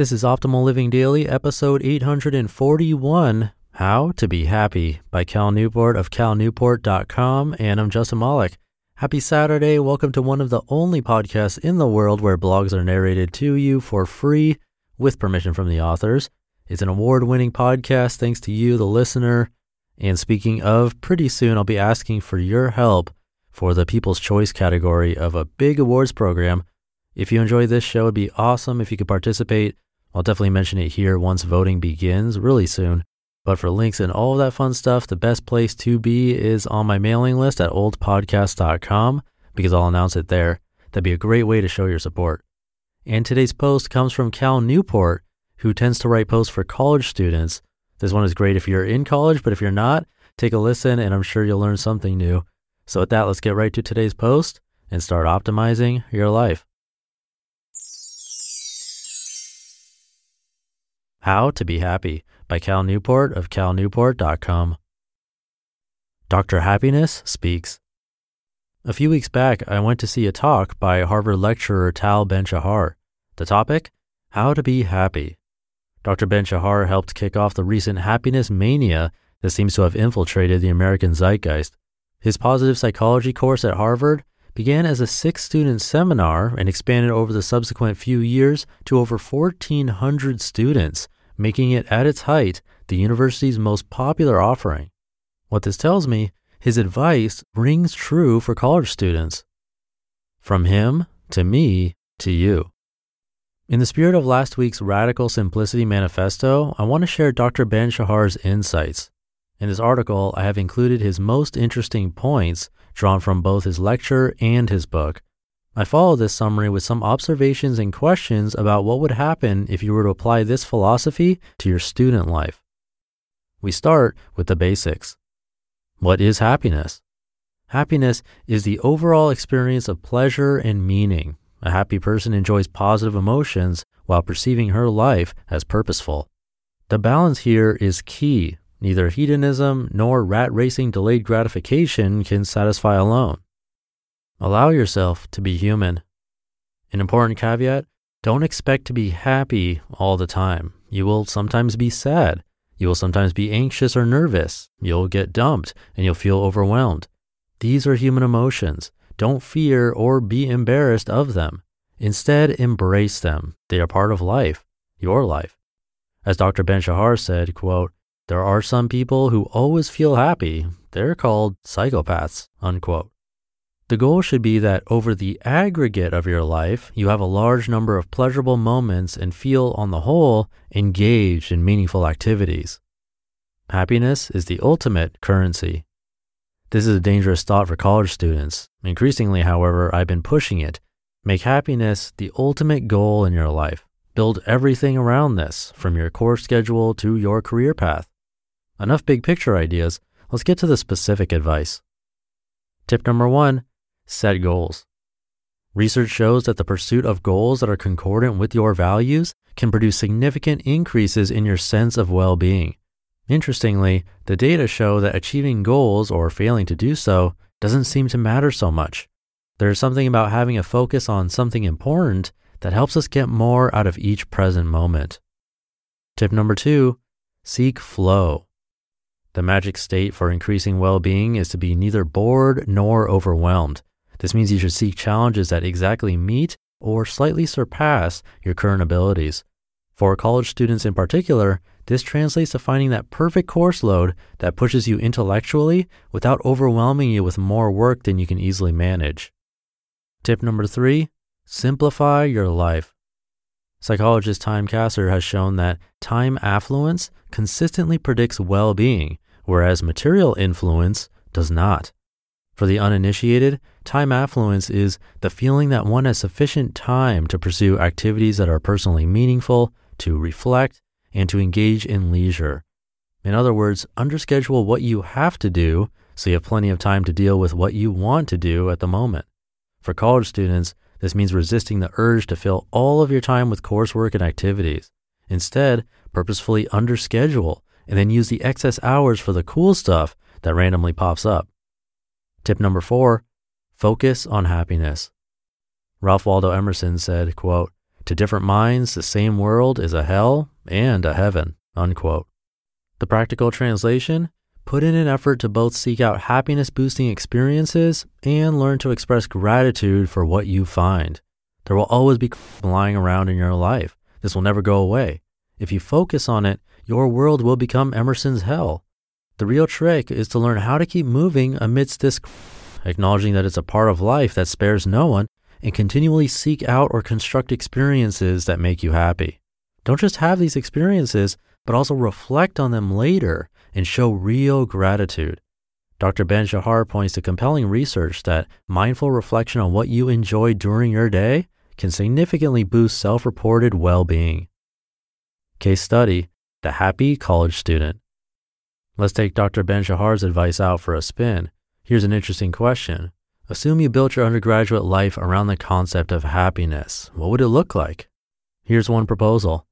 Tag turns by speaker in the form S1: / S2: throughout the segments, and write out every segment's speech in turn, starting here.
S1: This is Optimal Living Daily, episode 841 How to Be Happy by Cal Newport of calnewport.com. And I'm Justin Malik. Happy Saturday. Welcome to one of the only podcasts in the world where blogs are narrated to you for free with permission from the authors. It's an award winning podcast thanks to you, the listener. And speaking of, pretty soon I'll be asking for your help for the People's Choice category of a big awards program. If you enjoy this show, it'd be awesome if you could participate. I'll definitely mention it here once voting begins really soon. But for links and all of that fun stuff, the best place to be is on my mailing list at oldpodcast.com because I'll announce it there. That'd be a great way to show your support. And today's post comes from Cal Newport, who tends to write posts for college students. This one is great if you're in college, but if you're not, take a listen and I'm sure you'll learn something new. So, with that, let's get right to today's post and start optimizing your life. How to Be Happy by Cal Newport of calnewport.com. Dr. Happiness speaks. A few weeks back, I went to see a talk by Harvard lecturer Tal Ben Shahar. The topic? How to Be Happy. Dr. Ben Shahar helped kick off the recent happiness mania that seems to have infiltrated the American zeitgeist. His positive psychology course at Harvard began as a six student seminar and expanded over the subsequent few years to over 1,400 students, making it at its height the university's most popular offering. What this tells me, his advice rings true for college students. From him to me to you. In the spirit of last week's Radical Simplicity Manifesto, I want to share Dr. Ben Shahar's insights. In this article, I have included his most interesting points drawn from both his lecture and his book. I follow this summary with some observations and questions about what would happen if you were to apply this philosophy to your student life. We start with the basics. What is happiness? Happiness is the overall experience of pleasure and meaning. A happy person enjoys positive emotions while perceiving her life as purposeful. The balance here is key Neither hedonism nor rat racing delayed gratification can satisfy alone. Allow yourself to be human. An important caveat don't expect to be happy all the time. You will sometimes be sad. You will sometimes be anxious or nervous. You'll get dumped and you'll feel overwhelmed. These are human emotions. Don't fear or be embarrassed of them. Instead, embrace them. They are part of life, your life. As Dr. Ben Shahar said, quote, there are some people who always feel happy. They're called psychopaths, unquote. The goal should be that over the aggregate of your life, you have a large number of pleasurable moments and feel, on the whole, engaged in meaningful activities. Happiness is the ultimate currency. This is a dangerous thought for college students. Increasingly, however, I've been pushing it. Make happiness the ultimate goal in your life. Build everything around this, from your course schedule to your career path. Enough big picture ideas. Let's get to the specific advice. Tip number one set goals. Research shows that the pursuit of goals that are concordant with your values can produce significant increases in your sense of well being. Interestingly, the data show that achieving goals or failing to do so doesn't seem to matter so much. There's something about having a focus on something important that helps us get more out of each present moment. Tip number two seek flow. The magic state for increasing well being is to be neither bored nor overwhelmed. This means you should seek challenges that exactly meet or slightly surpass your current abilities. For college students in particular, this translates to finding that perfect course load that pushes you intellectually without overwhelming you with more work than you can easily manage. Tip number three simplify your life. Psychologist Tim Kasser has shown that time affluence consistently predicts well being, whereas material influence does not. For the uninitiated, time affluence is the feeling that one has sufficient time to pursue activities that are personally meaningful, to reflect, and to engage in leisure. In other words, underschedule what you have to do so you have plenty of time to deal with what you want to do at the moment. For college students, this means resisting the urge to fill all of your time with coursework and activities. Instead, purposefully underschedule and then use the excess hours for the cool stuff that randomly pops up. Tip number four, focus on happiness. Ralph Waldo Emerson said, quote, To different minds, the same world is a hell and a heaven. Unquote. The practical translation put in an effort to both seek out happiness boosting experiences and learn to express gratitude for what you find. There will always be lying around in your life. This will never go away. If you focus on it, your world will become Emerson's hell. The real trick is to learn how to keep moving amidst this, acknowledging that it's a part of life that spares no one, and continually seek out or construct experiences that make you happy. Don't just have these experiences, but also reflect on them later and show real gratitude. Dr. Ben Shahar points to compelling research that mindful reflection on what you enjoy during your day can significantly boost self reported well being. Case study The Happy College Student. Let's take Dr. Ben Shahar's advice out for a spin. Here's an interesting question. Assume you built your undergraduate life around the concept of happiness. What would it look like? Here's one proposal.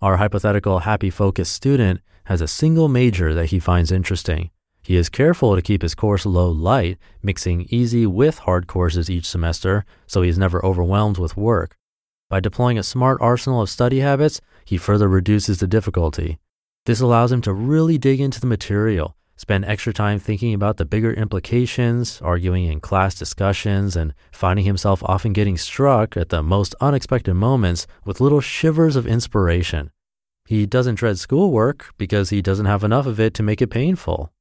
S1: Our hypothetical happy focused student has a single major that he finds interesting. He is careful to keep his course load light, mixing easy with hard courses each semester so he is never overwhelmed with work. By deploying a smart arsenal of study habits, he further reduces the difficulty. This allows him to really dig into the material, spend extra time thinking about the bigger implications, arguing in class discussions, and finding himself often getting struck at the most unexpected moments with little shivers of inspiration. He doesn't dread schoolwork because he doesn't have enough of it to make it painful.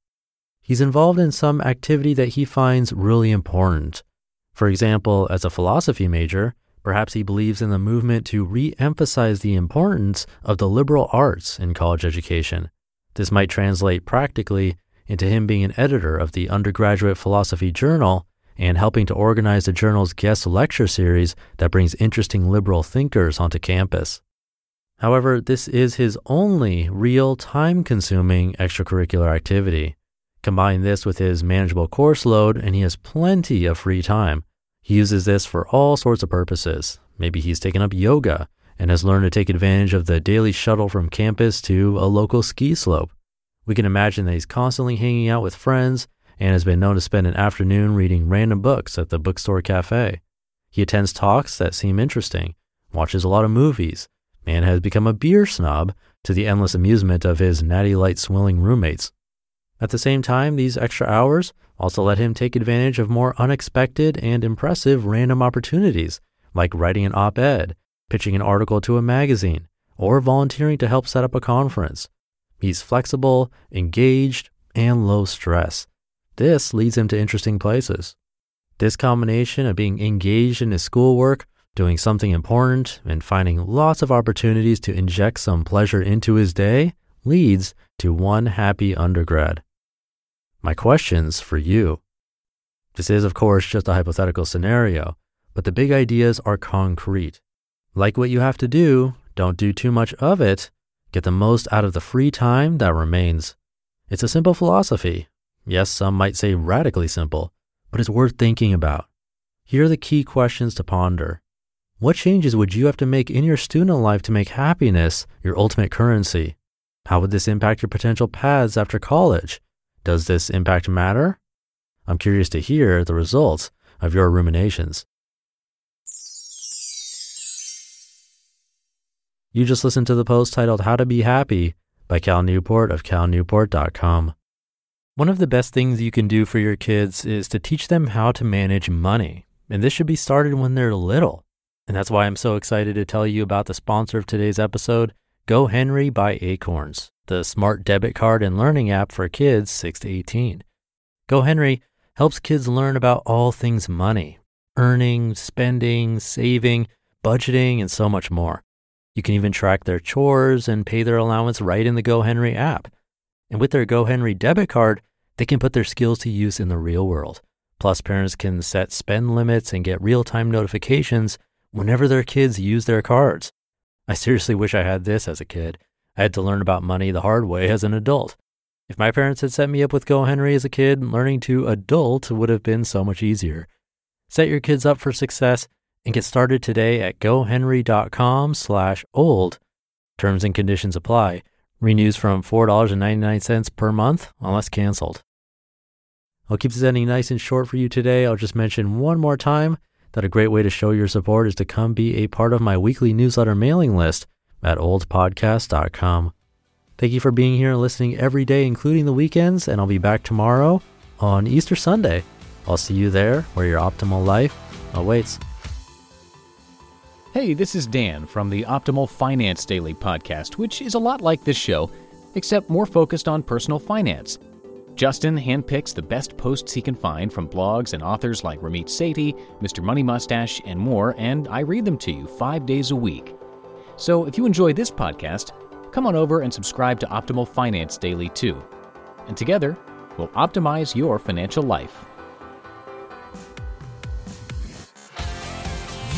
S1: He's involved in some activity that he finds really important. For example, as a philosophy major, Perhaps he believes in the movement to re emphasize the importance of the liberal arts in college education. This might translate practically into him being an editor of the undergraduate philosophy journal and helping to organize the journal's guest lecture series that brings interesting liberal thinkers onto campus. However, this is his only real time consuming extracurricular activity. Combine this with his manageable course load, and he has plenty of free time. He uses this for all sorts of purposes. Maybe he's taken up yoga and has learned to take advantage of the daily shuttle from campus to a local ski slope. We can imagine that he's constantly hanging out with friends and has been known to spend an afternoon reading random books at the bookstore cafe. He attends talks that seem interesting, watches a lot of movies, and has become a beer snob to the endless amusement of his natty light swilling roommates. At the same time, these extra hours also let him take advantage of more unexpected and impressive random opportunities, like writing an op ed, pitching an article to a magazine, or volunteering to help set up a conference. He's flexible, engaged, and low stress. This leads him to interesting places. This combination of being engaged in his schoolwork, doing something important, and finding lots of opportunities to inject some pleasure into his day leads to one happy undergrad my questions for you. This is, of course, just a hypothetical scenario, but the big ideas are concrete. Like what you have to do, don't do too much of it. Get the most out of the free time that remains. It's a simple philosophy. Yes, some might say radically simple, but it's worth thinking about. Here are the key questions to ponder. What changes would you have to make in your student life to make happiness your ultimate currency? How would this impact your potential paths after college? Does this impact matter? I'm curious to hear the results of your ruminations. You just listened to the post titled How to Be Happy by Cal Newport of calnewport.com. One of the best things you can do for your kids is to teach them how to manage money. And this should be started when they're little. And that's why I'm so excited to tell you about the sponsor of today's episode, GoHenry by Acorns the smart debit card and learning app for kids 6 to 18. GoHenry helps kids learn about all things money, earning, spending, saving, budgeting, and so much more. You can even track their chores and pay their allowance right in the GoHenry app. And with their GoHenry debit card, they can put their skills to use in the real world. Plus, parents can set spend limits and get real time notifications whenever their kids use their cards. I seriously wish I had this as a kid. I had to learn about money the hard way as an adult. If my parents had set me up with GoHenry as a kid, learning to adult would have been so much easier. Set your kids up for success and get started today at gohenry.com slash old. Terms and conditions apply. Renews from $4.99 per month unless canceled. I'll keep this ending nice and short for you today. I'll just mention one more time that a great way to show your support is to come be a part of my weekly newsletter mailing list at oldpodcast.com. Thank you for being here and listening every day, including the weekends, and I'll be back tomorrow on Easter Sunday. I'll see you there where your optimal life awaits.
S2: Hey, this is Dan from the Optimal Finance Daily podcast, which is a lot like this show, except more focused on personal finance. Justin handpicks the best posts he can find from blogs and authors like Ramit Sethi, Mr. Money Mustache, and more, and I read them to you five days a week. So if you enjoy this podcast, come on over and subscribe to Optimal Finance Daily too. And together, we'll optimize your financial life.